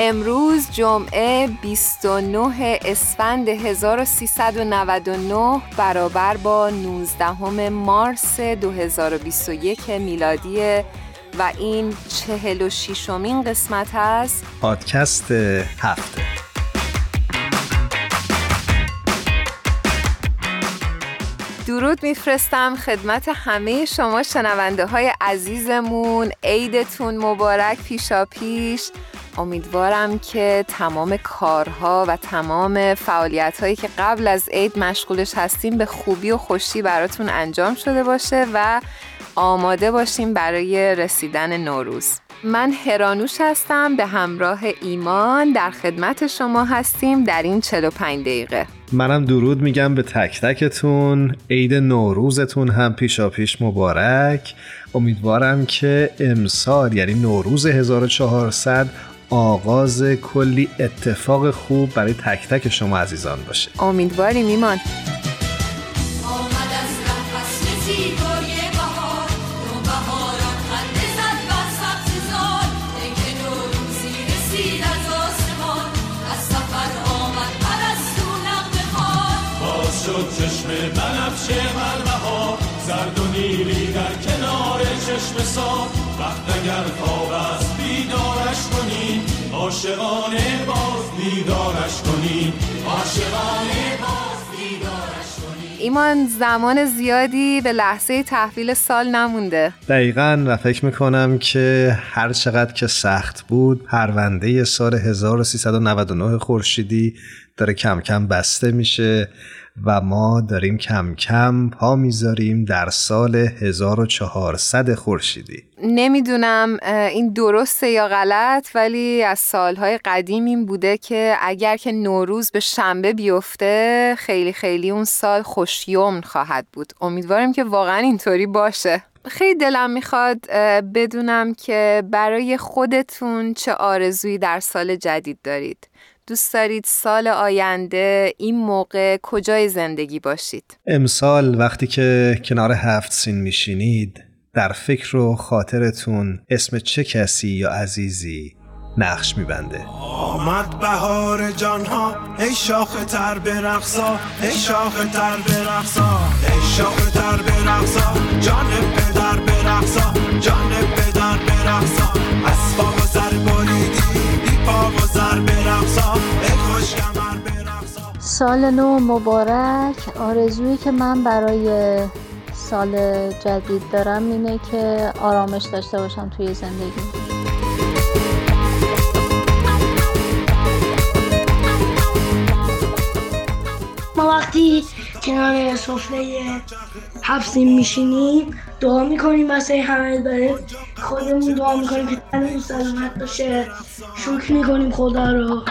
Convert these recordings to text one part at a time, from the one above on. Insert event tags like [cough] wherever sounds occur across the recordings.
امروز جمعه 29 اسفند 1399 برابر با 19 مارس 2021 میلادی و این 46 امین قسمت از پادکست هفته. درود میفرستم خدمت همه شما شنونده های عزیزمون. عیدتون مبارک پیشا پیش امیدوارم که تمام کارها و تمام فعالیت هایی که قبل از عید مشغولش هستیم به خوبی و خوشی براتون انجام شده باشه و آماده باشیم برای رسیدن نوروز. من هرانوش هستم به همراه ایمان در خدمت شما هستیم در این 45 دقیقه. منم درود میگم به تک تکتون. عید نوروزتون هم پیشا پیش مبارک. امیدوارم که امسال یعنی نوروز 1400 آغاز کلی اتفاق خوب برای تک تک شما عزیزان باشه. امیدواریم ایمان. چشم بنفشه ها زرد و نیلی در کنار چشم ساد وقت اگر خواب عاشقانه باز دیدارش کنی. عاشقانه باز دیدارش کنی. ایمان زمان زیادی به لحظه تحویل سال نمونده. دقیقا و فکر می‌کنم که هر چقدر که سخت بود پرونده سال 1399 خورشیدی داره کم کم بسته میشه. و ما داریم کم کم پا می‌ذاریم در سال 1400 خورشیدی. نمی‌دونم این درسته یا غلط ولی از سالهای قدیم این بوده که اگر که نوروز به شنبه بیفته خیلی خیلی اون سال خوشیوم خواهد بود. امیدوارم که واقعا اینطوری باشه. خیلی دلم می‌خواد بدونم که برای خودتون چه آرزویی در سال جدید دارید. دوست دارید سال آینده این موقع کجای زندگی باشید؟ امسال وقتی که کنار هفت سین میشینید در فکر و خاطرتون اسم چه کسی یا عزیزی نقش میبنده آمد بهار جانها ای شاخ تر برقصا ای شاخ تر برقصا ای شاخ تر برقصا جان پدر برقصا جان پدر برقصا اسباب سال نو مبارک. آرزویی که من برای سال جدید دارم اینه که آرامش داشته باشم توی زندگی. ما وقتی کنار سفره حفظیم میشینیم. دعا می‌کنیم واسه همه برای خودمون دعا می‌کنیم که تنمون سلامت باشه. شکر می‌کنیم خدا رو.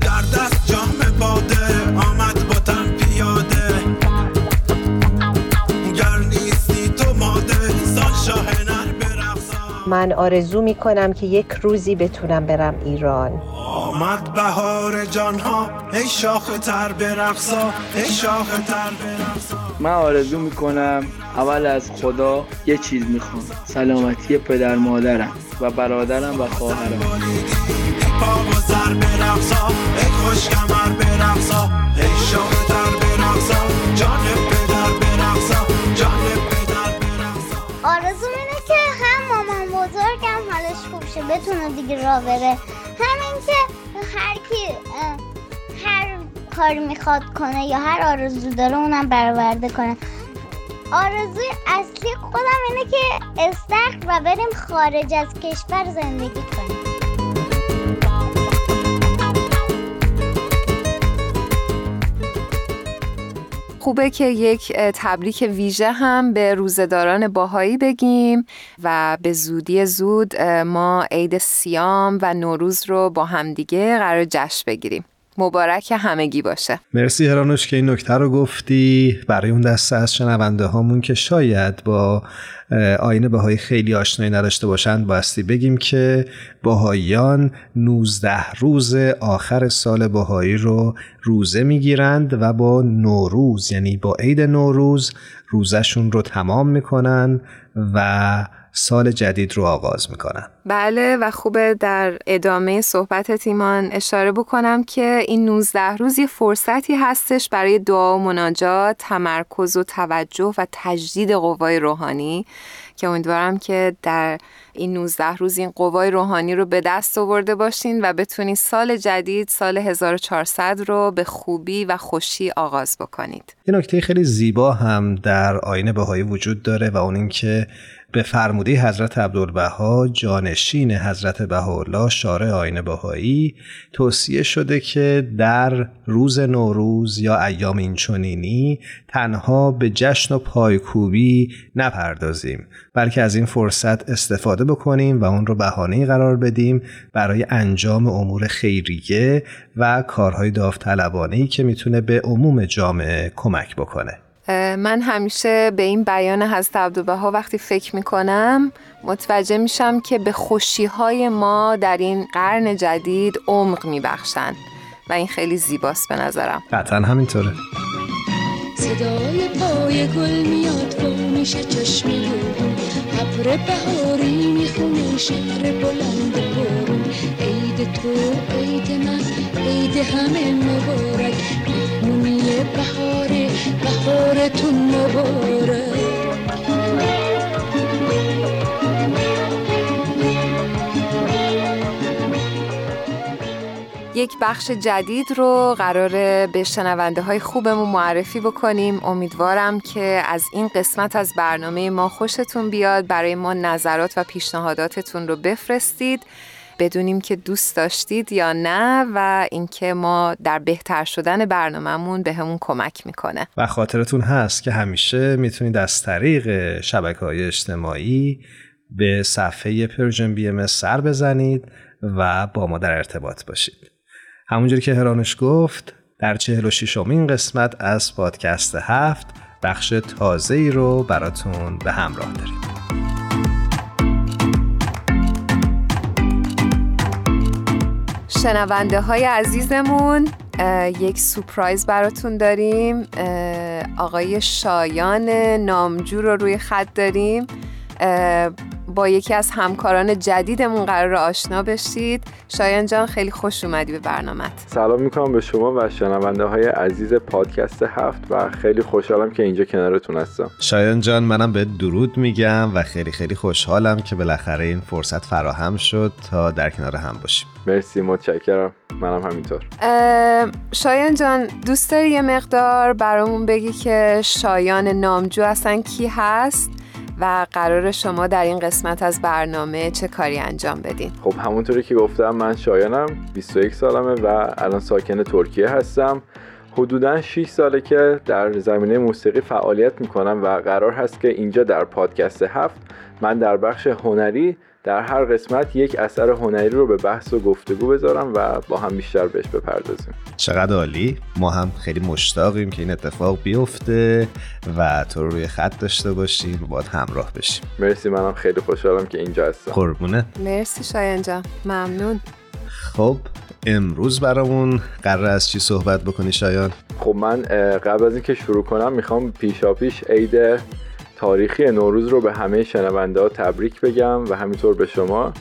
در دست جام باده آمد با تن پیاده. گر نیستی تو ماده سال شاه نر من آرزو می‌کنم که یک روزی بتونم برم ایران. آمد بهار جانها ای شاخ تر برقصا ای شاخ تر برقصا من آرزو می‌کنم اول از خدا یه چیز می‌خوام. سلامتی پدر مادرم و برادرم و خواهرم. پا و سر برقصا ای خوش کمر برقصا ای شاخ تر برقصا جان پدر برقصا جان پدر برقصا آرزو اینه که هم مامان بزرگم حالش خوب شه بتونه دیگه را بره. همین که هر کی کاری می‌خواد کنه یا هر آرزو داره اونم برآورده کنه. آرزوی اصلی خودم اینه که استخر و بریم خارج از کشور زندگی کنیم. خوبه که یک تبریک ویژه هم به روزداران باهایی بگیم و به زودی زود ما عید سیام و نوروز رو با همدیگه قرار جشن بگیریم. مبارک همگی باشه. مرسی هرانوش که این نکته رو گفتی. برای اون دسته از شنونده هامون که شاید با آین بهایی خیلی آشنایی نداشته باشند باستی بگیم که بهاییان 19 روز آخر سال بهایی رو روزه می‌گیرند و با نوروز یعنی با عید نوروز روزشون رو تمام می‌کنن و سال جدید رو آغاز می‌کنن بله و خوبه در ادامه صحبت تیمان اشاره بکنم که این 19 روز یه فرصتی هستش برای دعا و مناجات تمرکز و توجه و تجدید قوای روحانی که امیدوارم که در این 19 روز این قوای روحانی رو به دست آورده باشین و بتونید سال جدید سال 1400 رو به خوبی و خوشی آغاز بکنید. یه نکته خیلی زیبا هم در آینه بهایی وجود داره و اون اینکه به فرموده حضرت عبدالبها جانشین حضرت بهاءالله شارع آین بهایی؟ توصیه شده که در روز نوروز یا ایام اینچنینی تنها به جشن و پایکوبی نپردازیم بلکه از این فرصت استفاده بکنیم و اون رو بهانه قرار بدیم برای انجام امور خیریه و کارهای داوطلبانه که می‌تونه به عموم جامعه کمک بکنه. من همیشه به این بیان حضرت عبدالبها وقتی فکر می‌کنم متوجه میشم که به خوشی های ما در این قرن جدید عمق میبخشن و این خیلی زیباست به نظرم. قطعا همینطوره. صدای پای گل میاد گل میشه چشم روحون ابر بهاری می‌خونه شعر بلند بارون عید تو عید من عید همه مبارک. مهمونی بهاره یک بخش جدید رو قراره به شنونده های خوبمون معرفی بکنیم. امیدوارم که از این قسمت از برنامه ما خوشتون بیاد. برای ما نظرات و پیشنهاداتتون رو بفرستید. بدونیم که دوست داشتید یا نه و اینکه ما در بهتر شدن برنامهمون بهمون کمک می‌کنه. و خاطرتون هست که همیشه می‌تونید از طریق شبکه های اجتماعی به صفحه Persian BMS سر بزنید و با ما در ارتباط باشید. همونجوری که هرانوش گفت در چهل و شیشمین قسمت از پادکست هفت بخش تازه ای رو براتون به همراه داریم. شنونده های عزیزمون یک سپرایز براتون داریم. آقای شایان نامجو رو روی خط داریم. با یکی از همکاران جدیدمون قرار آشنا بشید. شایان جان خیلی خوش اومدی به برنامت سلام می‌کنم به شما و شنونده های عزیز پادکست هفت و خیلی خوشحالم که اینجا کنارتون هستم. شایان جان منم به درود میگم و خیلی خیلی خوشحالم که بالاخره این فرصت فراهم شد تا در کنار هم باشیم. مرسی متشکرم. منم همینطور. شایان جان دوست داری یه مقدار برامون بگی که شایان نامجو اصلا کی هست؟ و قرار شما در این قسمت از برنامه چه کاری انجام بدین؟ خب همونطوری که گفتم من شایانم 21 سالمه و الان ساکن ترکیه هستم. حدودا 6 ساله که در زمینه موسیقی فعالیت می‌کنم و قرار هست که اینجا در پادکست هفت من در بخش هنری در هر قسمت یک اثر هنری رو به بحث و گفتگو بذارم و با هم بیشتر بهش بپردازیم. چقدر عالی. ما هم خیلی مشتاقیم که این اتفاق بیفته و تو روی خط داشته باشیم و باید همراه بشیم. مرسی منم خیلی خوشحالم که اینجا هستم. قربونه مرسی شایان جان. ممنون. خب امروز برامون قرار از چی صحبت بکنی شایان؟ خب من قبل از اینکه شروع کنم می‌خوام پیشا پیش عید تاریخی نوروز رو به همه شنونده ها تبریک بگم و همینطور به شما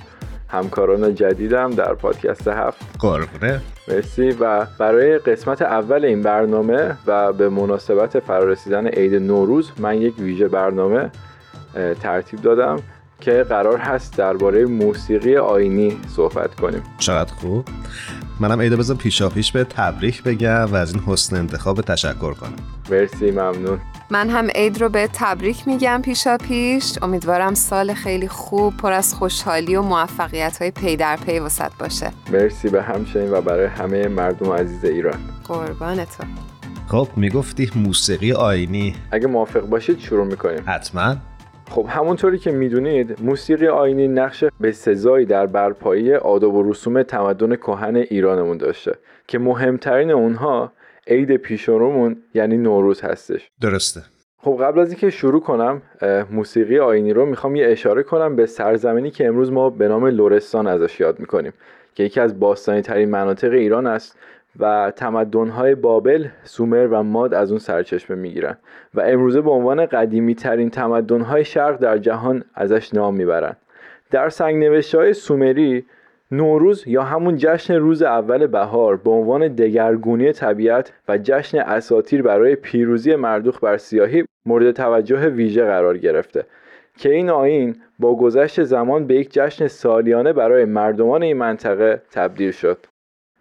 همکاران جدیدم در پادکست هفت. قربونه. مرسی. و برای قسمت اول این برنامه و به مناسبت فرارسیدن عید نوروز من یک ویژه برنامه ترتیب دادم که قرار هست درباره موسیقی آینی صحبت کنیم. چقدر خوب. منم عید بذار پیشا پیش به تبریک بگم و از این حسن انتخاب تشکر کنم. مرسی ممنون. من هم عید رو به تبریک میگم پیشا پیش. امیدوارم سال خیلی خوب پر از خوشحالی و موفقیت های پی در پی وسط باشه. مرسی به همچنین و برای همه مردم عزیز ایران. قربان تو خب می‌گفتی موسیقی آینی. اگه موافق باشید شروع می‌کنیم. حتما. خب همونطوری که می‌دونید موسیقی آینی نقش به سزایی در برپایی آداب و رسوم تمدن کهن ایرانمون داشته که مهمترین اونها عید پیشرومون یعنی نوروز هستش درسته خب قبل از اینکه شروع کنم موسیقی آینی رو می‌خوام یه اشاره کنم به سرزمینی که امروز ما به نام لورستان ازش یاد می‌کنیم که یکی از باستانی ترین مناطق ایران است و تمدن‌های بابل، سومر و ماد از اون سرچشمه می‌گیرن و امروزه به عنوان قدیمی ترین تمدن‌های شرق در جهان ازش نام می‌برن. در سنگ های سومری نوروز یا همون جشن روز اول بهار به عنوان دگرگونی طبیعت و جشن اساتیر برای پیروزی مردوخ بر سیاهی مورد توجه ویژه قرار گرفته. که این آین با گذشت زمان به یک جشن سالیانه برای مردمان این منطقه تبدیل شد.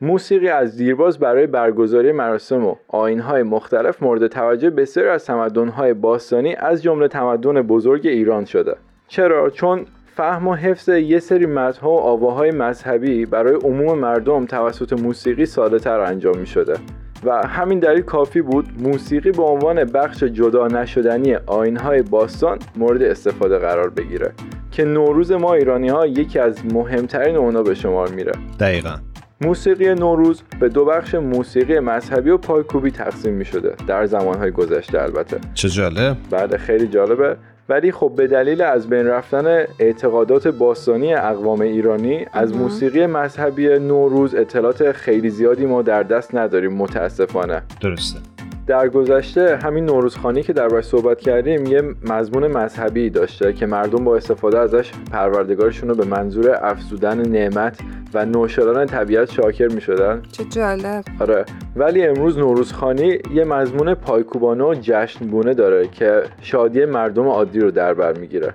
موسیقی از دیرباز برای برگزاری مراسم و آینهای مختلف مورد توجه بسیاری از تمدنهای باستانی از جمله تمدن بزرگ ایران شده. چرا؟ چون فهم و حفظ یه سری متنها و آواهای مذهبی برای عموم مردم توسط موسیقی ساده تر انجام می شده و همین دلیل کافی بود موسیقی به عنوان بخش جدا نشدنی آینهای باستان مورد استفاده قرار بگیره که نوروز ما ایرانی ها یکی از مهمترین اونا به شمار میره. دقیقا. موسیقی نوروز به دو بخش موسیقی مذهبی و پایکوبی تقسیم می شده در زمانهای گذشته البته. چه جالب. بعد خیلی جالبه. ولی خب به دلیل از بین رفتن اعتقادات باستانی اقوام ایرانی از موسیقی مذهبی نوروز اطلاعات خیلی زیادی ما در دست نداریم متاسفانه. درسته. در گذشته همین نوروزخانی که دربارش صحبت کردیم یه مضمون مذهبی داشته که مردم با استفاده ازش پروردگارشون رو به منظور افزودن نعمت و نوشدن طبیعت شاکر می شدن چه جالب. آره. ولی امروز نوروزخانی یه مضمون پایکوبانه و جشنگونه داره که شادی مردم عادی رو در بر می‌گیره.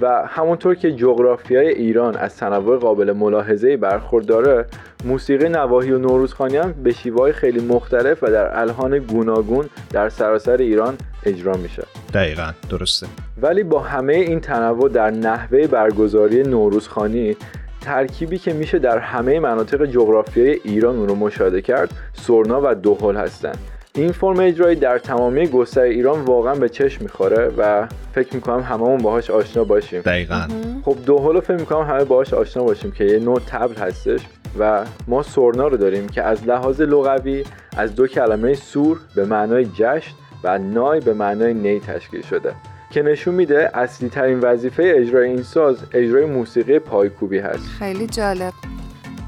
و همونطور که جغرافیای ایران از تنوع قابل ملاحظه برخورداره موسیقی نواحی و نوروزخانی هم به شیوهای خیلی مختلف و در الهان گوناگون در سراسر ایران اجرا میشه. دقیقا درسته. ولی با همه این تنوع در نحوه برگزاری نوروزخانی ترکیبی که میشه در همه مناطق جغرافیای ایران اون رو مشاهده کرد سرنا و دوهل هستند این فرم اجرایی در تمامی گستره ایران واقعا به چشم می‌خوره و فکر می‌کنم هممون باهاش آشنا باشیم. دقیقا. خب دوهلو فکر می‌کنم همه باهاش آشنا باشیم که یه نوع تبل هستش و ما سرنا رو داریم که از لحاظ لغوی از دو کلمه سور به معنای جشن و نای به معنای نی تشکیل شده که نشون میده اصلی ترین وظیفه اجرای این ساز اجرای موسیقی پایکوبی هست. خیلی جالب.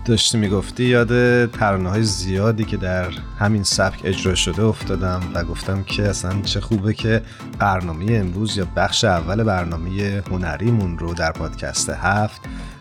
داشتی می‌گفتی یاد ترانه های زیادی که در همین سبک اجرا شده افتادم و گفتم که اصلا چه خوبه که برنامه امروز یا بخش اول برنامه هنریمون رو در پادکست هفت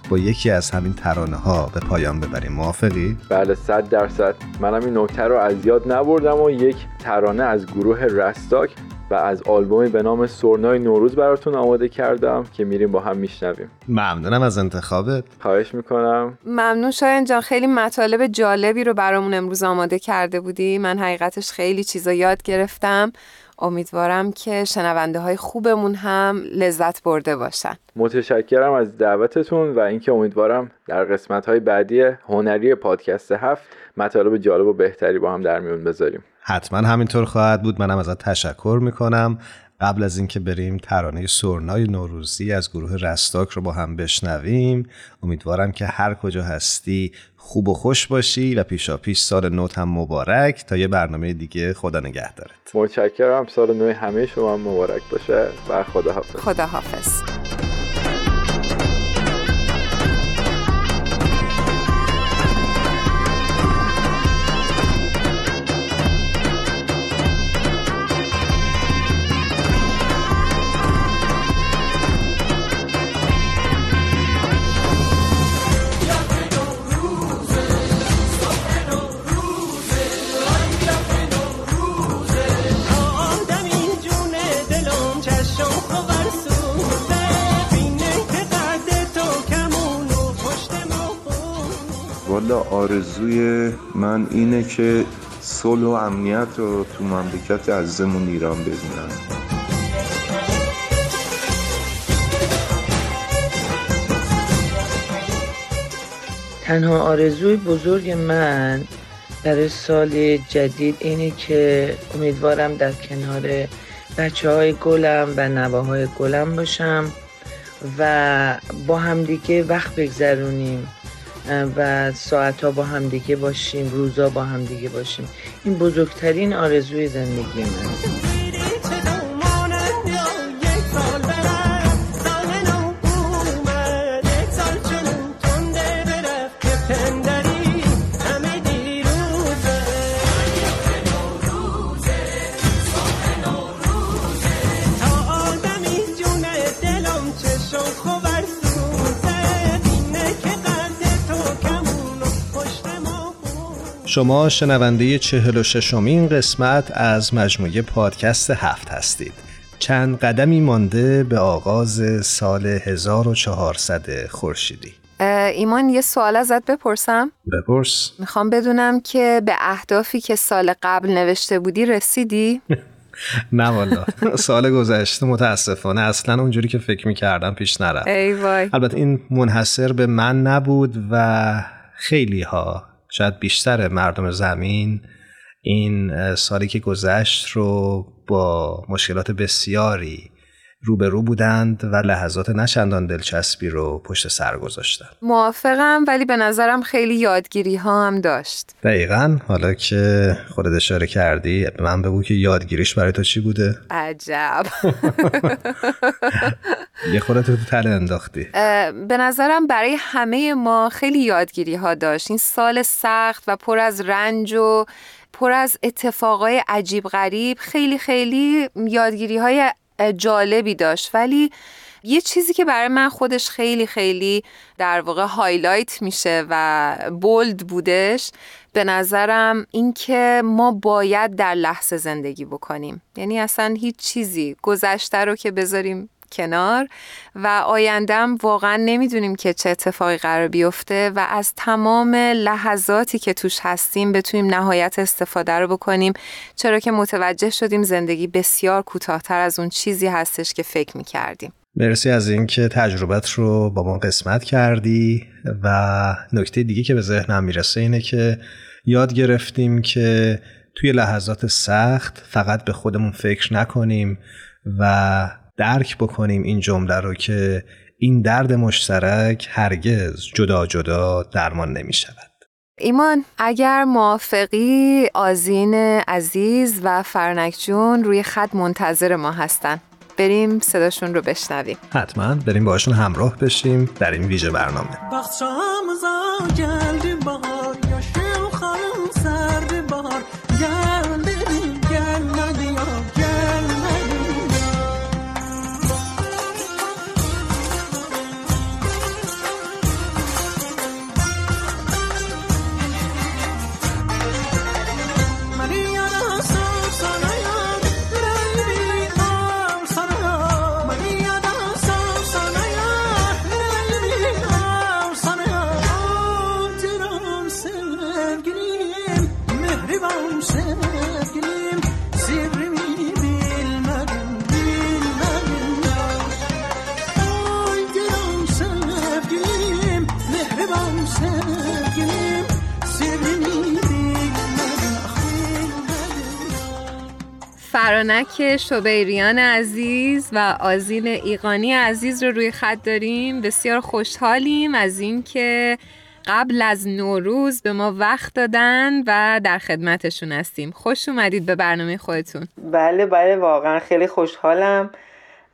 با یکی از همین ترانه ها به پایان ببریم موافقی؟ بله صد درصد منم این نکته رو از یاد نبردم و یک ترانه از گروه رستاک و از آلبومی به نام سرنای نوروز براتون آماده کردم که میریم با هم میشنویم. ممنونم از انتخابت. خواهش می‌کنم. ممنون شاین جان. خیلی مطالب جالبی رو برامون امروز آماده کرده بودی. من حقیقتش خیلی چیزا یاد گرفتم. امیدوارم که شنونده های خوبمون هم لذت برده باشن. متشکرم از دعوتتون و اینکه امیدوارم در قسمت های بعدی هنری پادکست هفت مطالب جالب و بهتری با هم در میون بذاریم. حتما همینطور خواهد بود. منم ازت تشکر می‌کنم. قبل از اینکه بریم ترانه سرنای نوروزی از گروه رستاک رو با هم بشنویم. امیدوارم که هر کجا هستی خوب و خوش باشی و پیشا پیش سال نوت هم مبارک تا یه برنامه دیگه. خدا نگهدارت. متشکرم. سال نو همه شما مبارک باشه و خدا حافظ اینه که صلح و امنیت رو تو مملکت عزیزمون ایران ببینم تنها آرزوی بزرگ من برای سال جدید اینه که امیدوارم در کنار بچه های گلم و نواهای گلم باشم و با همدیگه وقت بگذرونیم. و ساعت ها با همدیگه باشیم روزا با همدیگه باشیم. این بزرگترین آرزوی زندگی من. شما شنونده چهل و ششمین قسمت از مجموعه پادکست هفت هستید چند قدمی مانده به آغاز سال 1400 خورشیدی ایمان یه سوال ازت بپرسم؟ بپرس می‌خوام بدونم که به اهدافی که سال قبل نوشته بودی رسیدی؟ [laughs] نه والا سال گذشته متاسفانه اصلا اونجوری که فکر می‌کردم پیش نرفت ای وای. البته این منحصر به من نبود و خیلی ها شاید بیشتر مردم زمین این سالی که گذشت رو با مشکلات بسیاری روبرو بودند و لحظات نچندان دلچسبی رو پشت سر گذاشتن. موافقم ولی به نظرم خیلی یادگیری ها هم داشت. دقیقا. حالا که خودت اشاره کردی به من بگو که یادگیریش برای تو چی بوده؟ عجب. [laughs] یه خودت تو تله انداختی. به نظرم برای همه ما خیلی یادگیری ها داشت. این سال سخت و پر از رنج و پر از اتفاقای عجیب غریب خیلی خیلی یادگیری های جالبی داشت. ولی یه چیزی که برای من خودش خیلی خیلی در واقع highlight میشه و bold بودش به نظرم اینکه ما باید در لحظه زندگی بکنیم. یعنی اصلا هیچ چیزی گذشته رو که بذاریم کنار و آیندم واقعا نمی‌دونیم که چه اتفاقی قرار بیفته و از تمام لحظاتی که توش هستیم بتونیم نهایت استفاده رو بکنیم. چرا که متوجه شدیم زندگی بسیار کوتاهتر از اون چیزی هستش که فکر می‌کردیم. مرسی از اینکه تجربت رو با ما قسمت کردی و نکته دیگه که به ذهنم می‌رسه اینه که یاد گرفتیم که توی لحظات سخت فقط به خودمون فکر نکنیم و درک بکنیم این جمله رو که این درد مشترک هرگز جدا جدا درمان نمی شود. ایمان اگر موافقی آزین عزیز و فرنک جون روی خط منتظر ما هستن. بریم صداشون رو بشنویم. حتما بریم باشون همراه بشیم در این ویژه برنامه. فرانک شبیریان عزیز و آزین ایقانی عزیز رو روی خط داریم. بسیار خوشحالیم از اینکه قبل از نوروز به ما وقت دادن و در خدمتشون هستیم. خوش اومدید به برنامه خودتون. بله بله واقعا خیلی خوشحالم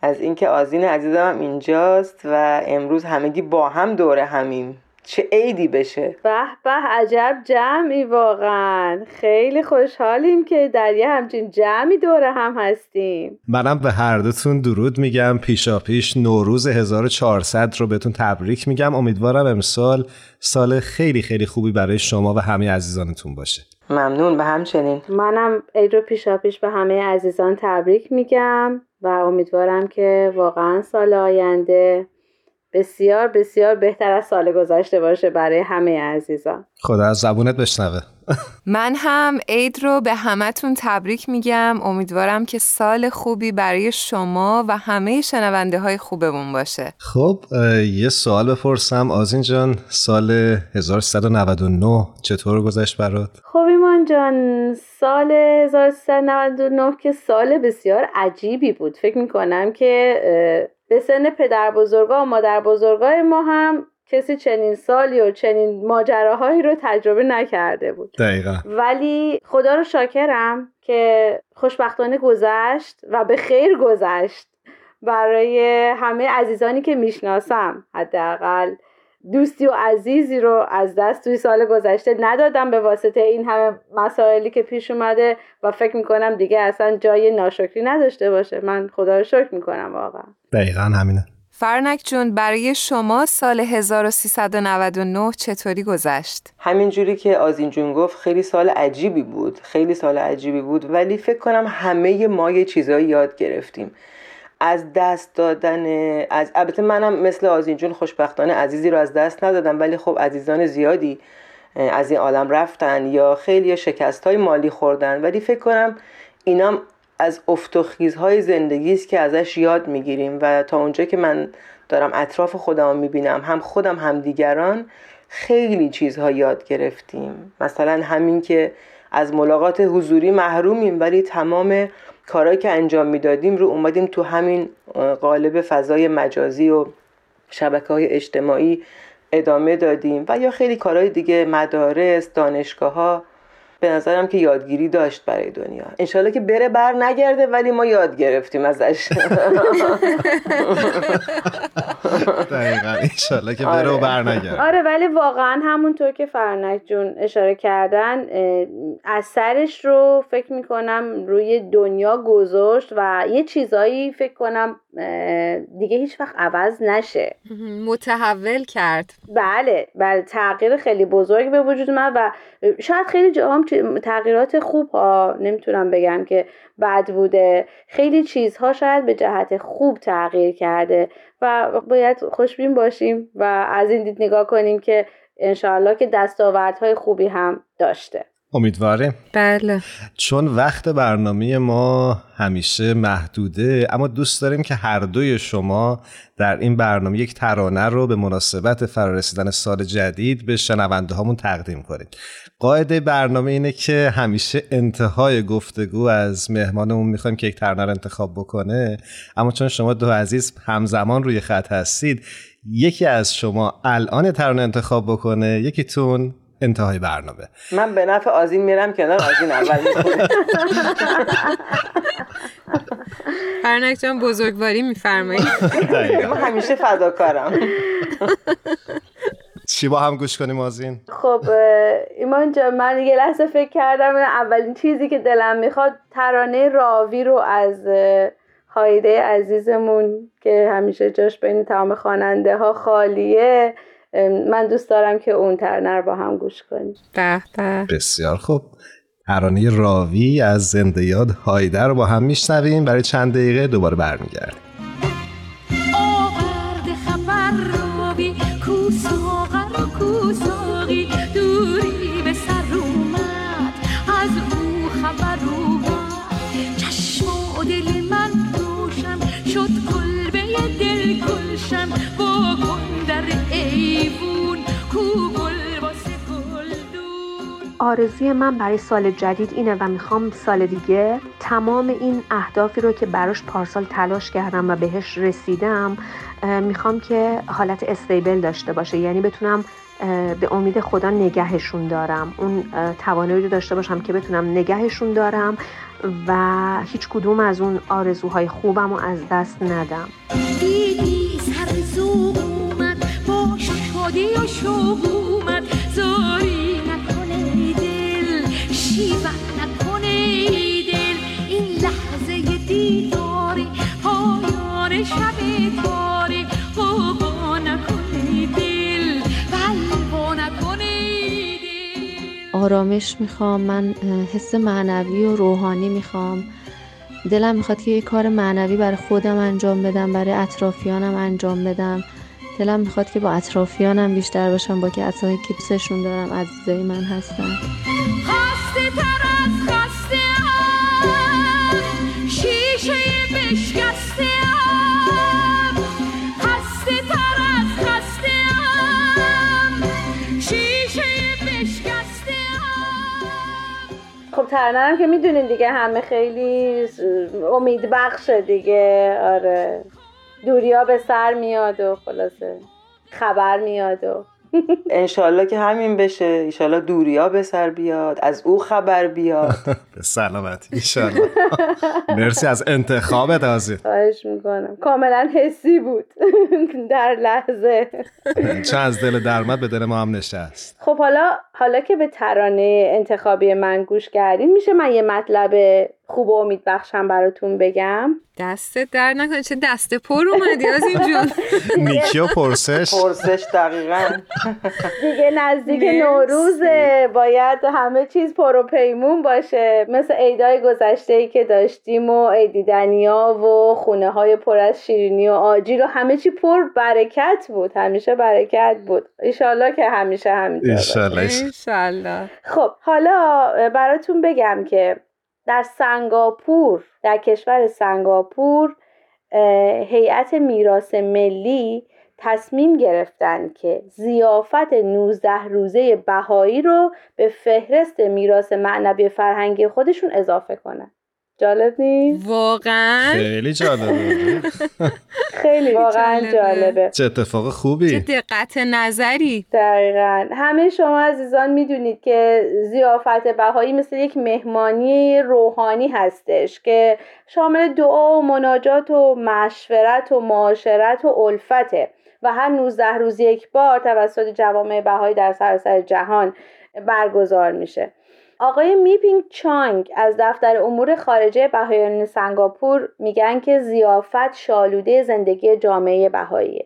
از اینکه آزین عزیزم اینجاست و امروز همگی با هم دوره همیم. چه عیدی بشه. به به عجب جمعی واقعا. خیلی خوشحالیم که در یه همچین جمعی دوره هم هستیم. منم به هر دوتون درود میگم. پیشا پیش نوروز 1400 رو بهتون تبریک میگم. امیدوارم امسال سال خیلی خیلی خوبی برای شما و همه عزیزانتون باشه. ممنون. به همچنین. منم عید رو پیشا پیش به همه عزیزان تبریک میگم و امیدوارم که واقعا سال آینده بسیار بسیار بهتر از سال گذشته باشه برای همه عزیزان خدا از زبونت بشنوه. من هم عید رو به همتون تبریک میگم. امیدوارم که سال خوبی برای شما و همه شنونده های خوبمون باشه. خب یه سوال بپرسم. آزین جان سال 1399 چطور گذشت برات؟ خب ایمان جان سال 1399 که سال بسیار عجیبی بود. فکر می‌کنم که به سن پدر بزرگا و مادر بزرگای ما هم کسی چنین سالی و چنین ماجراهایی رو تجربه نکرده بود. دقیقا. ولی خدا رو شاکرم که خوشبختانه گذشت و به خیر گذشت برای همه عزیزانی که می‌شناسم حداقل. دوستی و عزیزی رو از دست توی سال گذشته ندادم به واسطه این همه مسائلی که پیش اومده و فکر می‌کنم دیگه اصلا جای ناشکری نداشته باشه. من خدا رو شکر می‌کنم واقعا. دقیقا همینه. فرنک جون برای شما سال 1399 چطوری گذشت؟ همینجوری که آزین جون گفت خیلی سال عجیبی بود. خیلی سال عجیبی بود. ولی فکر کنم همه ما یه چیزایی یاد گرفتیم. از دست دادن از البته منم مثل آزین جون خوشبختانه عزیزی رو از دست ندادم ولی خب عزیزان زیادی از این عالم رفتن یا خیلی شکست های مالی خوردن. ولی فکر کنم اینام از افت و خیزهای زندگی است که ازش یاد می‌گیریم و تا اونجا که من دارم اطراف خودم می‌بینم هم خودم هم دیگران خیلی چیزها یاد گرفتیم. مثلا همین که از ملاقات حضوری محرومیم ولی تمام کارهایی که انجام می‌دادیم رو اومدیم تو همین قالب فضای مجازی و شبکه های اجتماعی ادامه دادیم. و یا خیلی کارهای دیگه مدارس دانشگاه ها به نظرم که یادگیری داشت برای دنیا. انشالله که بره بر نگرده ولی ما یاد گرفتیم ازش. دقیقا. انشالله که بره و بر نگرده. آره ولی واقعا همونطور که فرنک جون اشاره کردن اثرش رو فکر می‌کنم روی دنیا گذاشت و یه چیزایی فکر کنم دیگه هیچ وقت عوض نشه. متحول کرد. بله بله تغییر خیلی بزرگ به وجود من و شاید خیلی جاهم تغییرات خوب ها نمی‌تونم بگم که بد بوده. خیلی چیزها شاید به جهت خوب تغییر کرده و باید خوشبین باشیم و از این دید نگاه کنیم که انشاءالله که دستاوردهای خوبی هم داشته. امیدواریم بله. چون وقت برنامه ما همیشه محدوده اما دوست داریم که هر دوی شما در این برنامه یک ترانه رو به مناسبت فرارسیدن سال جدید به شنونده هامون تقدیم کنید. قاعده برنامه اینه که همیشه انتهای گفتگو از مهمانمون می‌خوایم که یک ترانه رو انتخاب بکنه. اما چون شما دو عزیز همزمان روی خط هستید یکی از شما الان ترانه انتخاب بکنه یکیتون انتهای برنامه. من به نفع آزین میرم کنار آزین اول فرنک جان بزرگواری میفرمایید من همیشه فداکارم. چی با هم گوش کنیم آزین؟ خب ایمان جان من یه لحظه فکر کردم اولین چیزی که دلم می‌خواد ترانه راوی رو از هایده عزیزمون که همیشه جاش بین تمام خواننده ها خالیه. من دوست دارم که اون ترنر با هم گوش کنیم. به به. بسیار خوب. ترانه راوی از زنده یاد هایده رو با هم میشنویم. برای چند دقیقه دوباره برمیگردیم. آرزوی من برای سال جدید اینه و می‌خوام سال دیگه تمام این اهدافی رو که براش پارسال تلاش کردم و بهش رسیدم می‌خوام که حالت استیبل داشته باشه. یعنی بتونم به امید خدا نگهشون دارم. اون توانایی رو داشته باشم که بتونم نگهشون دارم و هیچ کدوم از اون آرزوهای خوبم رو از دست ندم. دیدی سر اومد و شوق دل شیوت نکنه ای دل. این لحظه دیداری پایان شب تاری. قوقا نکنه دل بلوا نکنه آرامش می‌خوام من حس معنوی و روحانی می‌خوام. دلم می‌خواد که یه کار معنوی برای خودم انجام بدم برای اطرافیانم انجام بدم. دلم می‌خواد که با اطرافیانم بیشتر باشم با که که دوستشون دارم عزیزای من هستن. خسته تر از خسته ام. شیشه بشکسته ام. خسته تر از خسته ام. شیشه بشکسته خب ترنم که می‌دونین دیگه همه خیلی امید بخشه دیگه. آره. دوریا به سر میاد و خلاصه خبر میاد و انشالله که همین بشه. انشالله دوریا به سر بیاد از او خبر بیاد. [laughs] به سلامتی ایشالله مرسی از انتخابت آزی. خواهش می‌کنم. کاملا حسی بود. [laughs] در لحظه. چه از دل درمت به دل ما هم نشست. خب حالا حالا که به ترانه انتخابی من گوش کردین میشه من یه مطلب خوب و امید بخشم براتون بگم؟ دستت در نکنه. چه دست پر اومدی از این جون. [laughs] نیکی و پرسش. پرسش دقیقا. دیگه نزدیک. نوروزه. باید همه چیز پر و پیمون باشه. مثل عیدای گذشته ای که داشتیم و عیدیدنیا و خونه های پر از شیرینی و آجیل و همه چی پر برکت بود. همیشه برکت بود. ایشالله که همیشه همینطور. انشالله خب حالا براتون بگم که در سنگاپور در کشور سنگاپور هیئت میراث ملی تصمیم گرفتن که زیافت 19 روزه بهایی رو به فهرست میراث معنوی فرهنگی خودشون اضافه کنن. جالب نیست؟ واقعا؟ خیلی جالبه. [laughs] خیلی واقعا جالبه. چه اتفاق چه خوبی دقت نظری. دقیقا. همه شما عزیزان می‌دونید که زیافت بهایی مثل یک مهمانی روحانی هستش که شامل دعا و مناجات و مشورت و معاشرت و الفته و هر 19 روز یک بار توسط جوامع بهایی در سراسر جهان برگزار میشه. آقای میپینگ چانگ از دفتر امور خارجه بهاییان سنگاپور میگن که زیافت شالوده زندگی جامعه بهاییه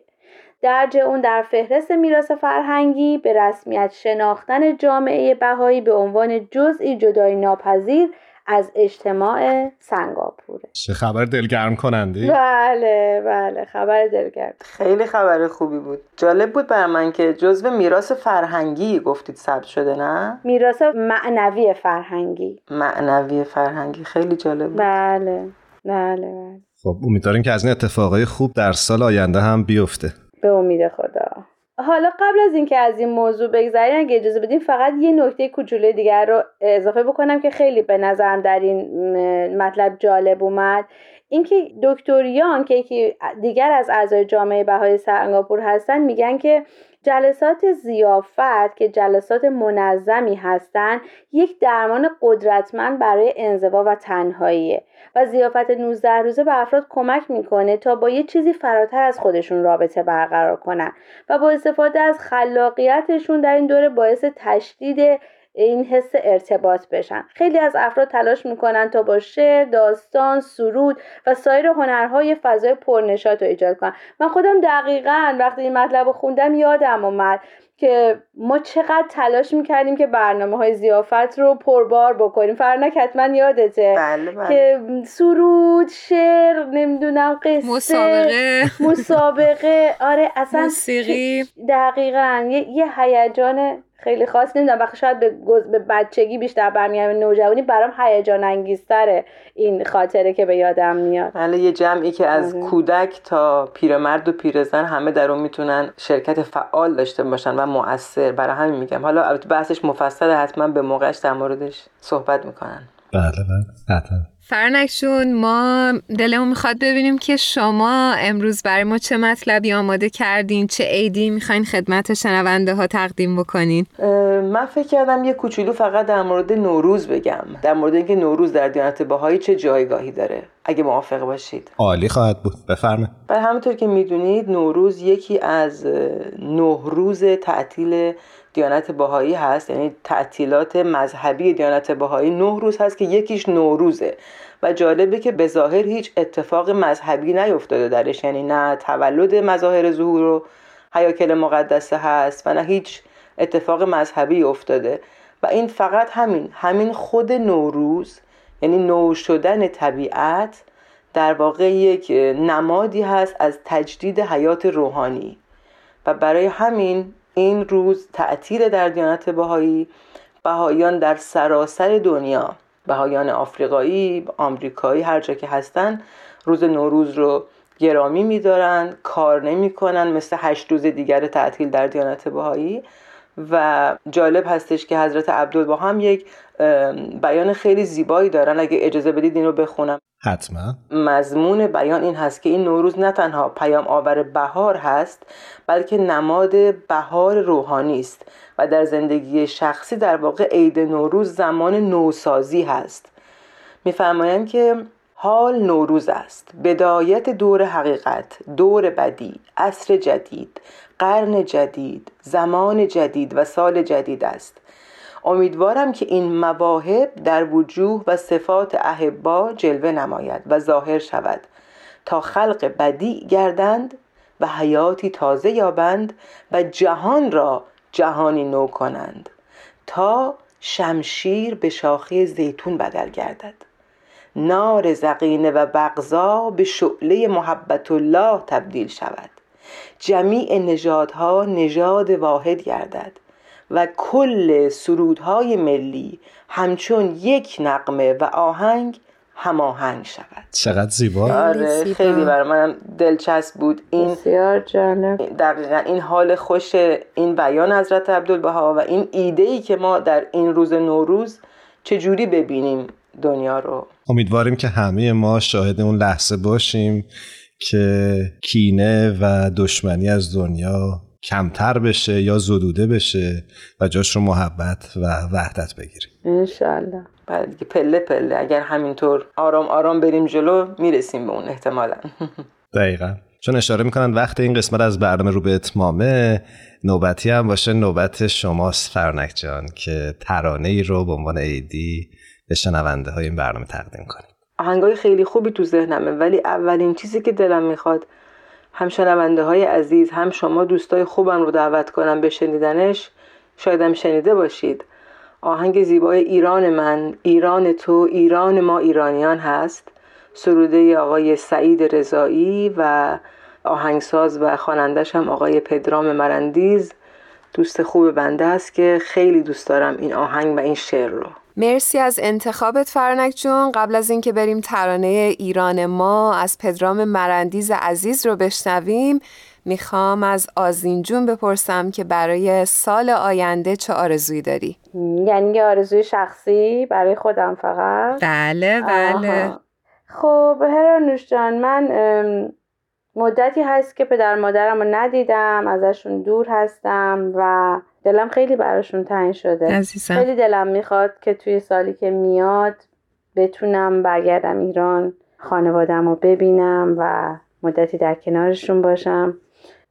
درج اون در فهرست میراث فرهنگی به رسمیت شناختن جامعه بهایی به عنوان جزئی جدایی ناپذیر از اجتماع سنگاپوره. چه خبر دلگرم کننده؟ بله بله خبر دلگرم. خیلی خبر خوبی بود. جالب بود بر من که جزو میراث فرهنگی گفتید ثبت شده نه؟ میراث معنوی فرهنگی. معنوی فرهنگی. خیلی جالب بود. بله بله بله. خب امیدواریم که از این اتفاقای خوب در سال آینده هم بیفته. به امید خدا. حالا قبل از اینکه از این موضوع بگذریم اگه اجازه بدیم فقط یه نکته کوچولوی دیگر رو اضافه بکنم که خیلی به نظرم در این مطلب جالب اومد. اینکه دکتر یان که یکی دیگر از اعضای جامعه بهای سنگاپور هستن میگن که جلسات زیافت که جلسات منظمی هستند یک درمان قدرتمند برای انزوا و تنهاییه و زیافت 19 روزه به افراد کمک می‌کنه تا با یه چیزی فراتر از خودشون رابطه برقرار کنن. و با استفاده از خلاقیتشون در این دوره باعث تشدید این حس ارتباط بشن. خیلی از افراد تلاش می‌کنن تا با شعر، داستان، سرود و سایر هنرهای فضای پرنشاط رو ایجاد کنن. من خودم دقیقا وقتی این مطلب رو خوندم یادم اومد. که ما چقدر تلاش می‌کردیم که برنامه های زیافت رو پربار بکنیم. فرنک حتما یادته بله بله. که سرود شعر نمی‌دونم قصه مسابقه. مسابقه. آره اصلا موسیقی. دقیقا. یه, یه هیجان خیلی خاص. نمی‌دونم بخی شاید به, گز- به بچگی بیشتر برمیگردم به نوجوانی. برام هیجان انگیزتره این خاطره که به یادم میاد. بله یه جمعی که از آره. کودک تا پیرمرد و پیرزن همه در اون می‌تونن شرکت فعال داشته باشن و مؤثر. برای همین میگم. حالا بحثش مفصل حتما به موقعش در موردش صحبت می‌کنن. بله بله. حتما. فرنکشون ما دلمون می‌خواد ببینیم که شما امروز برای ما چه مطلبی آماده کردین چه عیدی می‌خواین خدمت شنونده ها تقدیم بکنین؟ من فکر کردم یه کوچولو فقط در مورد نوروز بگم. در مورد اینکه نوروز در دیانت بهایی چه جایگاهی داره. اگه موافق باشید. عالی خواهد بود. بفرمایید. بر همونطور که می‌دونید نوروز یکی از نه روز تعطیل دیانت بهایی هست یعنی تعطیلات مذهبی دیانت بهایی نه روز هست که یکیش نوروزه. و جالبه که به ظاهر هیچ اتفاق مذهبی نیفتاده درش یعنی نه تولد مظاهر ظهور و حیاکل مقدسه هست و نه هیچ اتفاق مذهبی افتاده. و این فقط همین همین خود نوروز یعنی نو شدن طبیعت در واقع یک نمادی هست از تجدید حیات روحانی. و برای همین این روز تعطیل در دیانت بهایی بهاییان در سراسر دنیا بهایان آفریقایی آمریکایی هر جا که هستن روز نوروز رو گرامی میدارن کار نمی‌کنن مثل هشت روز دیگر تعطیل در دیانت بهایی. و جالب هستش که حضرت عبدالبها هم یک بیان خیلی زیبایی دارن اگه اجازه بدید این رو بخونم. حتما. مضمون بیان این هست که این نوروز نه تنها پیام آور بهار هست بلکه نماد بهار روحانی است و در زندگی شخصی در واقع عید نوروز زمان نوسازی هست. میفرمایند که حال نوروز است. بدایت دور حقیقت دور بدی عصر جدید قرن جدید زمان جدید و سال جدید است. امیدوارم که این مواهب در وجوه و صفات احبا جلوه نماید و ظاهر شود تا خلق بدی گردند و حیاتی تازه یابند و جهان را جهانی نو کنند تا شمشیر به شاخه زیتون بدل گردد. نار زقینه و بغضا به شعله محبت الله تبدیل شود. جمیع نژادها نژاد واحد گردد. و کل سرودهای ملی همچون یک نقمه و آهنگ هماهنگ شود. چقدر زیبا. آره خیلی برای منم دلچسب بود. این بسیار جالب. دقیقا این حال خوش این بیان حضرت عبدالبها و این ایده ای که ما در این روز نوروز چجوری ببینیم دنیا رو. امیدواریم که همه ما شاهد اون لحظه باشیم که کینه و دشمنی از دنیا کمتر بشه یا زدوده بشه و جاش رو محبت و وحدت بگیریم. انشالله بعد دیگه پله پله. اگر همینطور آرام آرام بریم جلو می‌رسیم به اون احتمالا. [laughs] دقیقا. چون اشاره می‌کنن وقت این قسمت از برنامه رو به اتمامه نوبتی هم باشه نوبت شماست فرنک جان که ترانه ای رو به عنوان ایدی به شنونده های این برنامه تقدیم کنیم. آهنگای خیلی خوبی تو ذهنمه ولی اولین چیزی که دلم می‌خواد هم شنونده های عزیز هم شما دوستای خوبم رو دعوت کنم به شنیدنش شایدم شنیده باشید. آهنگ زیبای ایران من ایران تو ایران ما ایرانیان هست. سروده آقای سعید رضایی و آهنگساز و خوانندش هم آقای پدرام مرندیز. دوست خوب بنده است که خیلی دوست دارم این آهنگ و این شعر رو. مرسی از انتخابت فرنک جون قبل از اینکه بریم ترانه ایران ما از پدرام مرندیز عزیز رو بشنویم می‌خوام از آزین جون بپرسم که برای سال آینده چه آرزویی داری؟ یعنی یه آرزوی شخصی برای خودم فقط؟ بله بله آها. خب هرانوش جان من مدتی هست که پدر مادرم رو ندیدم ازشون دور هستم و دلم خیلی براشون تنگ شده. عزیزم. خیلی دلم می‌خواد که توی سالی که میاد بتونم برگردم ایران خانوادم رو ببینم و مدتی در کنارشون باشم.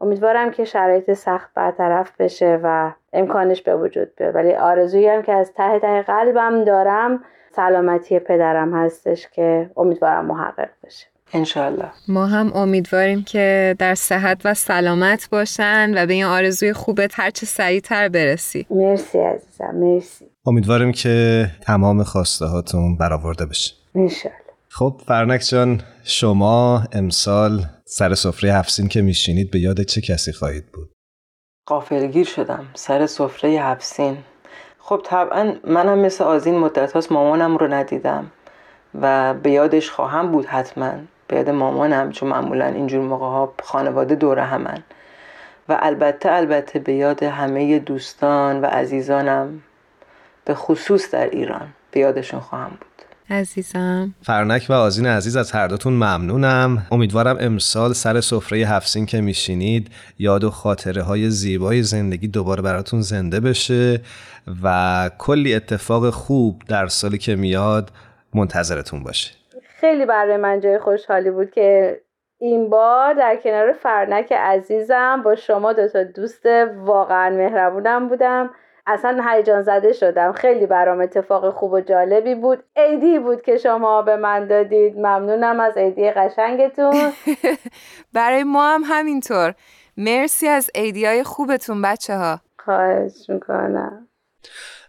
امیدوارم که شرایط سخت برطرف بشه و امکانش به وجود بیاد. ولی آرزویی هم که از ته ته قلبم دارم سلامتی پدرم هستش که امیدوارم محقق بشه. انشالله ما هم امیدواریم که در صحت و سلامت باشن و به این آرزوی خوبت هرچه سریعتر برسی. مرسی عزیزم مرسی. امیدواریم که تمام خواسته هاتون برآورده بشه. انشالله خب فرنک جان شما امسال سر سفره هفسین که میشینید به یاد چه کسی خواهید بود؟ قافلگیر شدم سر سفره هفسین. خب طبعا منم مثل آزین مدت هاست مامانم رو ندیدم و به یادش خواهم بود حتما. به یاد مامانم چون معمولا اینجور موقع ها خانواده دوره همن. و البته البته به یاد همه دوستان و عزیزانم به خصوص در ایران به یادشون خواهم بود. عزیزم. فرنک و آزین عزیز از هر دوتون ممنونم. امیدوارم امسال سر سفره هفت سین که میشینید یاد و خاطره های زیبای زندگی دوباره براتون زنده بشه و کلی اتفاق خوب در سالی که میاد منتظرتون باشه. خیلی برای من جای خوشحالی بود که این بار در کنار فرنک عزیزم با شما دوتا دوست واقعا مهربونم بودم. اصلا هیجان زده شدم. خیلی برام اتفاق خوب و جالبی بود. عیدی بود که شما به من دادید. ممنونم از عیدی قشنگتون. [laughs] برای ما هم همینطور. مرسی از عیدی های خوبتون بچه ها خواهش می‌کنم.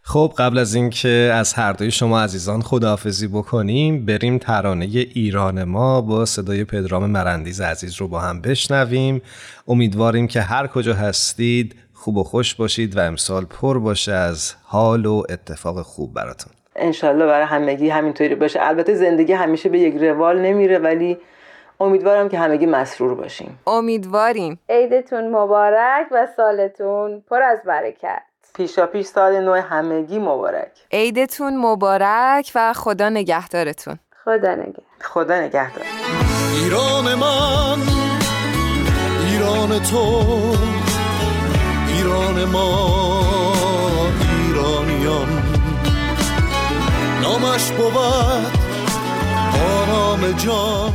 خب قبل از اینکه از هر دوی شما عزیزان خداحافظی بکنیم بریم ترانه ایران ما با صدای پدرام مرندیز عزیز رو با هم بشنویم. امیدواریم که هر کجا هستید خوب و خوش باشید و امسال پر باشه از حال و اتفاق خوب براتون. انشالله برای همگی همینطوری باشه. البته زندگی همیشه به یک روال نمیره ولی امیدوارم که همگی مسرور باشیم. امیدواریم. عیدتون مبارک و سالتون پر از برکت. پیشا پیش سال نو همگی مبارک. عیدتون مبارک و خدا نگهدارتون. خدا نگه. خدا نگهدار. ایران من ایران تو ایران ما ایرانیان. نامش بود آرام جان.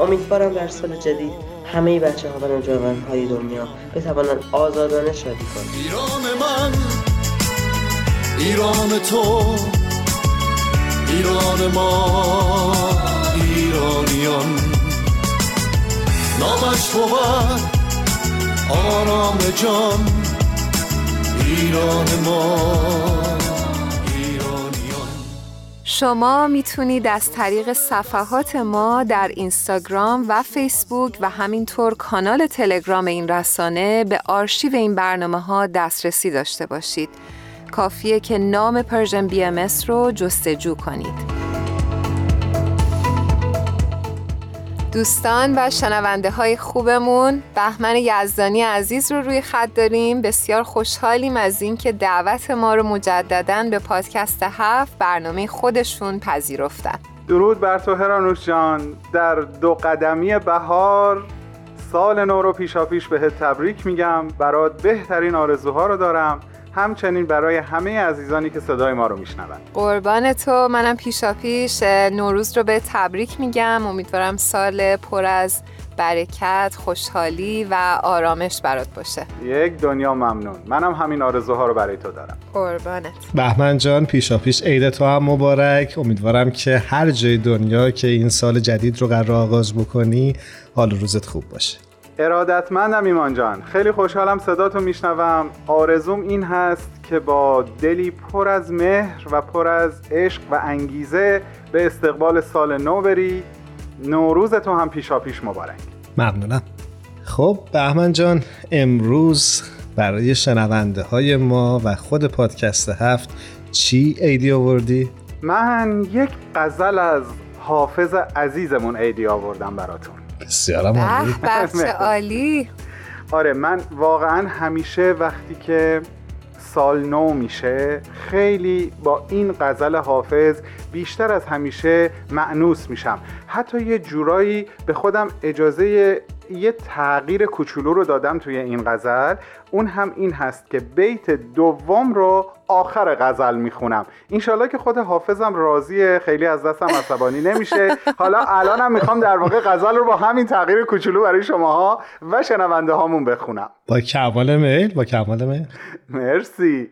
امیدوارم در سال جدید همه بچه ها و نوجوان های دنیا بتوانند آزادانه شادی کنند. ایران من ایران تو ایران ما ایرانیان. نامش بود آرام جان ایران ما. شما می‌تونید از طریق صفحات ما در اینستاگرام و فیسبوک و همینطور کانال تلگرام این رسانه به آرشیو این برنامه ها دسترسی داشته باشید. کافیه که نام Persian BMS رو جستجو کنید. دوستان و شنونده های خوبمون. بهمن یزدانی عزیز رو روی خط داریم. بسیار خوشحالیم از اینکه دعوت ما رو مجددا به پادکست هفت برنامه خودشون پذیرفتن. درود بر تو هرانوش جان. در دو قدمی بهار سال نو رو پیشا پیش بهت تبریک میگم. برات بهترین آرزوها رو دارم. همچنین برای همه عزیزانی که صدای ما رو میشنوند. قربان تو منم پیشا پیش. نوروز رو به تبریک میگم. امیدوارم سال پر از برکت، خوشحالی و آرامش برات باشه. یک دنیا ممنون. منم همین آرزوها رو برای تو دارم. قربانت. بهمن جان پیشا پیش عید تو هم مبارک. امیدوارم که هر جای دنیا که این سال جدید رو قرار آغاز بکنی حال روزت خوب باشه. ارادتمندم ایمان جان. خیلی خوشحالم صداتو میشنوم. آرزوم این هست که با دلی پر از مهر و پر از عشق و انگیزه به استقبال سال نو بری. نوروز تو هم پیشا پیش مبارک. ممنونم. خب بهمن جان امروز برای شنونده های ما و خود پادکست هفت چی ایدی آوردی؟ من یک غزل از حافظ عزیزمون ایدی آوردم براتون. عالی. بچه [laughs] عالی. آره من واقعا همیشه وقتی که سال نو میشه خیلی با این غزل حافظ بیشتر از همیشه معنوس میشم. حتی یه جورایی به خودم اجازه یه تغییر کوچولو رو دادم توی این غزل. اون هم این هست که بیت دوم رو آخر غزل می‌خونم. اینشالله که خود حافظم راضیه خیلی از دستم عصبانی نمیشه. حالا الانم می‌خوام در واقع غزل رو با همین تغییر کوچولو برای شماها و شنونده هامون بخونم. با کمال میل با کمال میل. مرسی.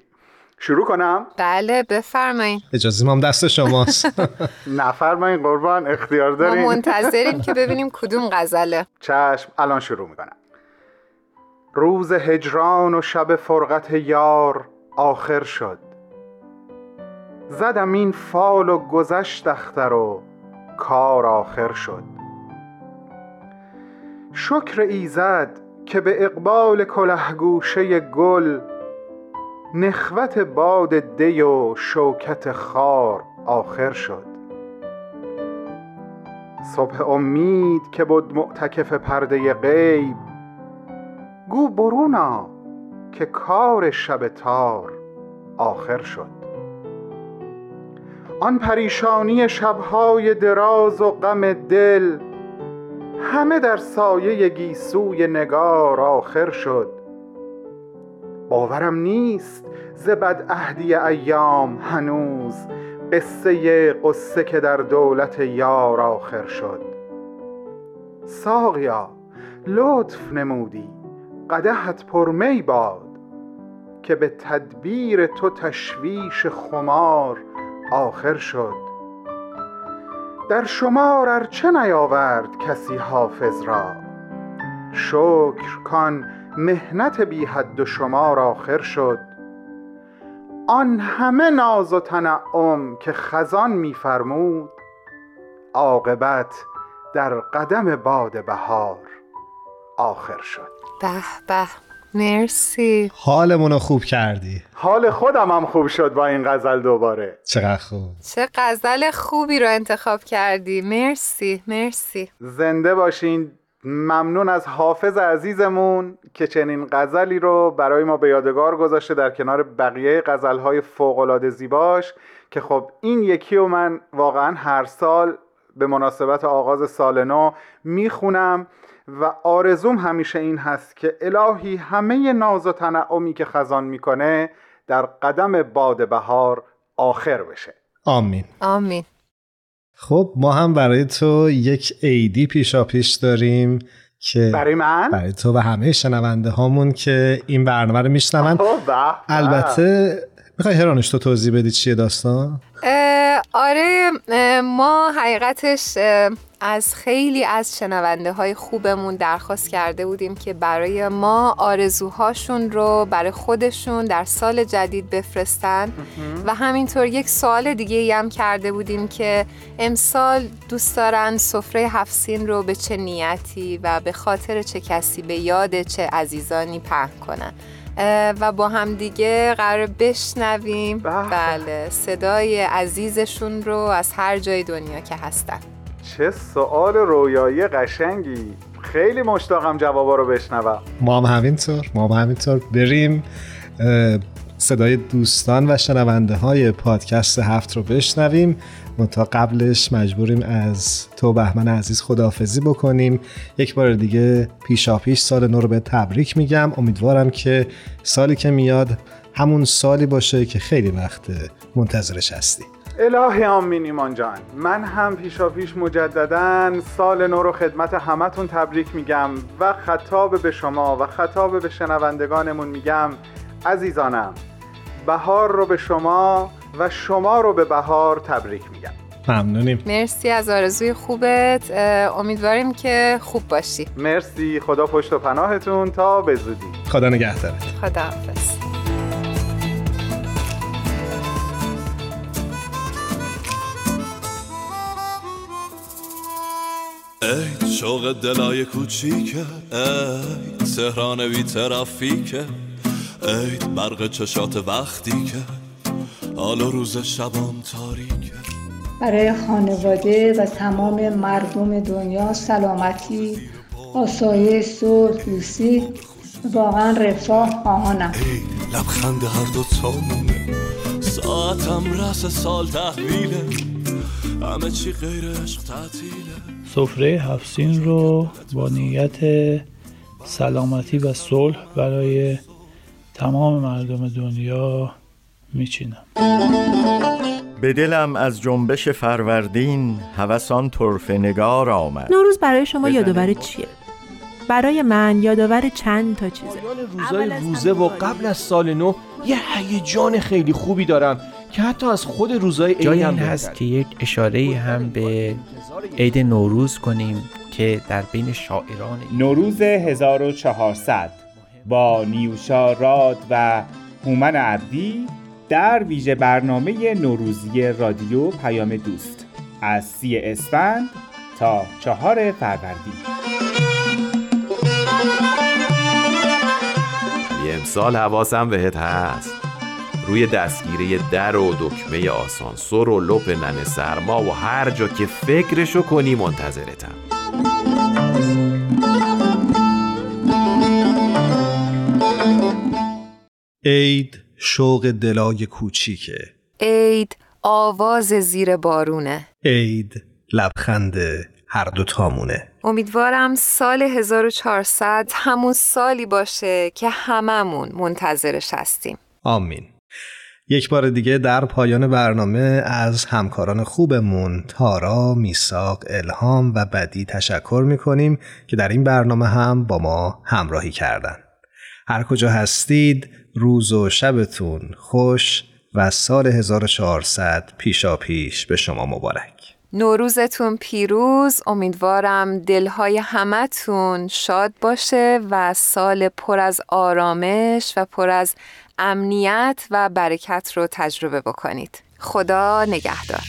شروع کنم؟ بله بفرمایید اجازه هم دست شماست. [laughs] نفرمایید قربان اختیار داریم ما منتظریم که [laughs] ببینیم کدوم غزله. چشم الان شروع می‌کنم. روز هجران و شب فرقت یار آخر شد. زدم این فال و گذشت اختر و کار آخر شد. شکر ایزد که به اقبال کلهگوشه گل نخوت باد دی و شوکت خار آخر شد. صبح امید که بود معتکف پرده غیب گو برونا که کار شب تار آخر شد. آن پریشانی شبهای دراز و غم دل همه در سایه گیسوی نگار آخر شد. باورم نیست ز بد عهدی ایام هنوز قصه قصه که در دولت یار آخر شد. ساقیا لطف نمودی قدحت پرمی باد که به تدبیر تو تشویش خمار آخر شد. در شمار ارچه نیاورد کسی حافظ را؟ شکر کان مهنت بی حد و شمار آخر شد. آن همه ناز و تنعم که خزان میفرمود عاقبت در قدم باد بهار آخر شد. به به مرسی. حالمون رو خوب کردی. حال خودم هم خوب شد با این غزل دوباره. چقدر خوب. چه غزل خوبی رو انتخاب کردی. مرسی مرسی. زنده باشین. ممنون از حافظ عزیزمون که چنین غزلی رو برای ما به یادگار گذاشته در کنار بقیه غزلهای فوقالعاده زیباش که خب این یکی و من واقعا هر سال به مناسبت آغاز سال نو می‌خونم و آرزوم همیشه این هست که الهی همه ناز و تنعمی که خزان می‌کنه در قدم باد بهار آخر بشه. آمین. آمین. خب ما هم برای تو یک عیدی پیشا پیش داریم که برای من برای تو و همه شنونده هامون که این برنامه رو میشنون آه، به، به. البته می‌خوای هرانش تو توضیح بدی چیه داستان؟ اه، آره اه، ما حقیقتش از خیلی از شنونده های خوبمون درخواست کرده بودیم که برای ما آرزوهاشون رو برای خودشون در سال جدید بفرستن. و همینطور یک سوال دیگه ای هم کرده بودیم که امسال دوست دارن سفره هفسین رو به چه نیتی و به خاطر چه کسی به یاد چه عزیزانی پهن کنن. و با هم دیگه قرار بشنویم. بله صدای عزیزشون رو از هر جای دنیا که هستن. چه سوال رویایی قشنگی. خیلی مشتاقم جوابا رو بشنوم. ما هم همینطور ما هم همینطور. بریم صدای دوستان و شنونده های پادکست هفت رو بشنویم. تا قبلش مجبوریم از تو بهمن عزیز خداحافظی بکنیم. یک بار دیگه پیشا پیش سال نو رو به تبریک میگم. امیدوارم که سالی که میاد همون سالی باشه که خیلی وقت منتظرش هستی. الهی آمین ایمان جان. من هم پیشا پیش مجددا سال نو رو خدمت همتون تبریک میگم و خطاب به شما و خطاب به شنوندگانمون میگم. عزیزانم بهار رو به شما و شما رو به بهار تبریک میگم. ممنونیم. مرسی از آرزوی خوبت. امیدواریم که خوب باشی. مرسی. خدا پشت و پناهتون. تا به زودی. خدا نگهدارت خداحافظ ای شوق دلای کوچیکه ای تهران بی ترافیکه ای برق چشات وقتی که حال و روز شبان تاریکه برای خانواده و تمام مردم دنیا سلامتی آسایش صلح دوستی. واقعا رفاه آهانم لبخند هر دو تامونه. ساعتم رس سال تحویله. همه چی غیر عشق تعطیله. سفره هفسین رو با نیت سلامتی و صلح برای تمام مردم دنیا میچینم. به دلم از جنبش فروردین هوسان طرف نگار آمد. نوروز برای شما یادآور چیه؟ برای من یادآور چند تا چیزه؟ روزای روزه و قبل از سال نو یه هیجان خیلی خوبی دارم که حتی از خود روزای عید جای هم. هست که یک اشاره هم به عید نوروز کنیم که در بین شاعران نوروز 1400 با نیوشا راد و هومن عبدی در ویژه برنامه نوروزی رادیو پیام دوست. از سی اسفند تا چهار فروردین. امسال حواسم بهت هست. روی دستگیره در و دکمه آسانسور و لپ ننه سرما و هر جا که فکرشو کنی منتظرتم. عید شوق دلای کوچیکه. عید آواز زیر بارونه. عید لبخند هر دو تامونه. امیدوارم سال 1400 همون سالی باشه که هممون منتظرش هستیم. آمین. یک بار دیگه در پایان برنامه از همکاران خوبمون تارا، میساق، الهام و بدی تشکر می‌کنیم که در این برنامه هم با ما همراهی کردن. هر کجا هستید روز و شبتون خوش و سال 1400 پیشا پیش به شما مبارک. نوروزتون پیروز. امیدوارم دلهای همتون شاد باشه و سال پر از آرامش و پر از امنیت و برکت رو تجربه بکنید. خدا نگهدار.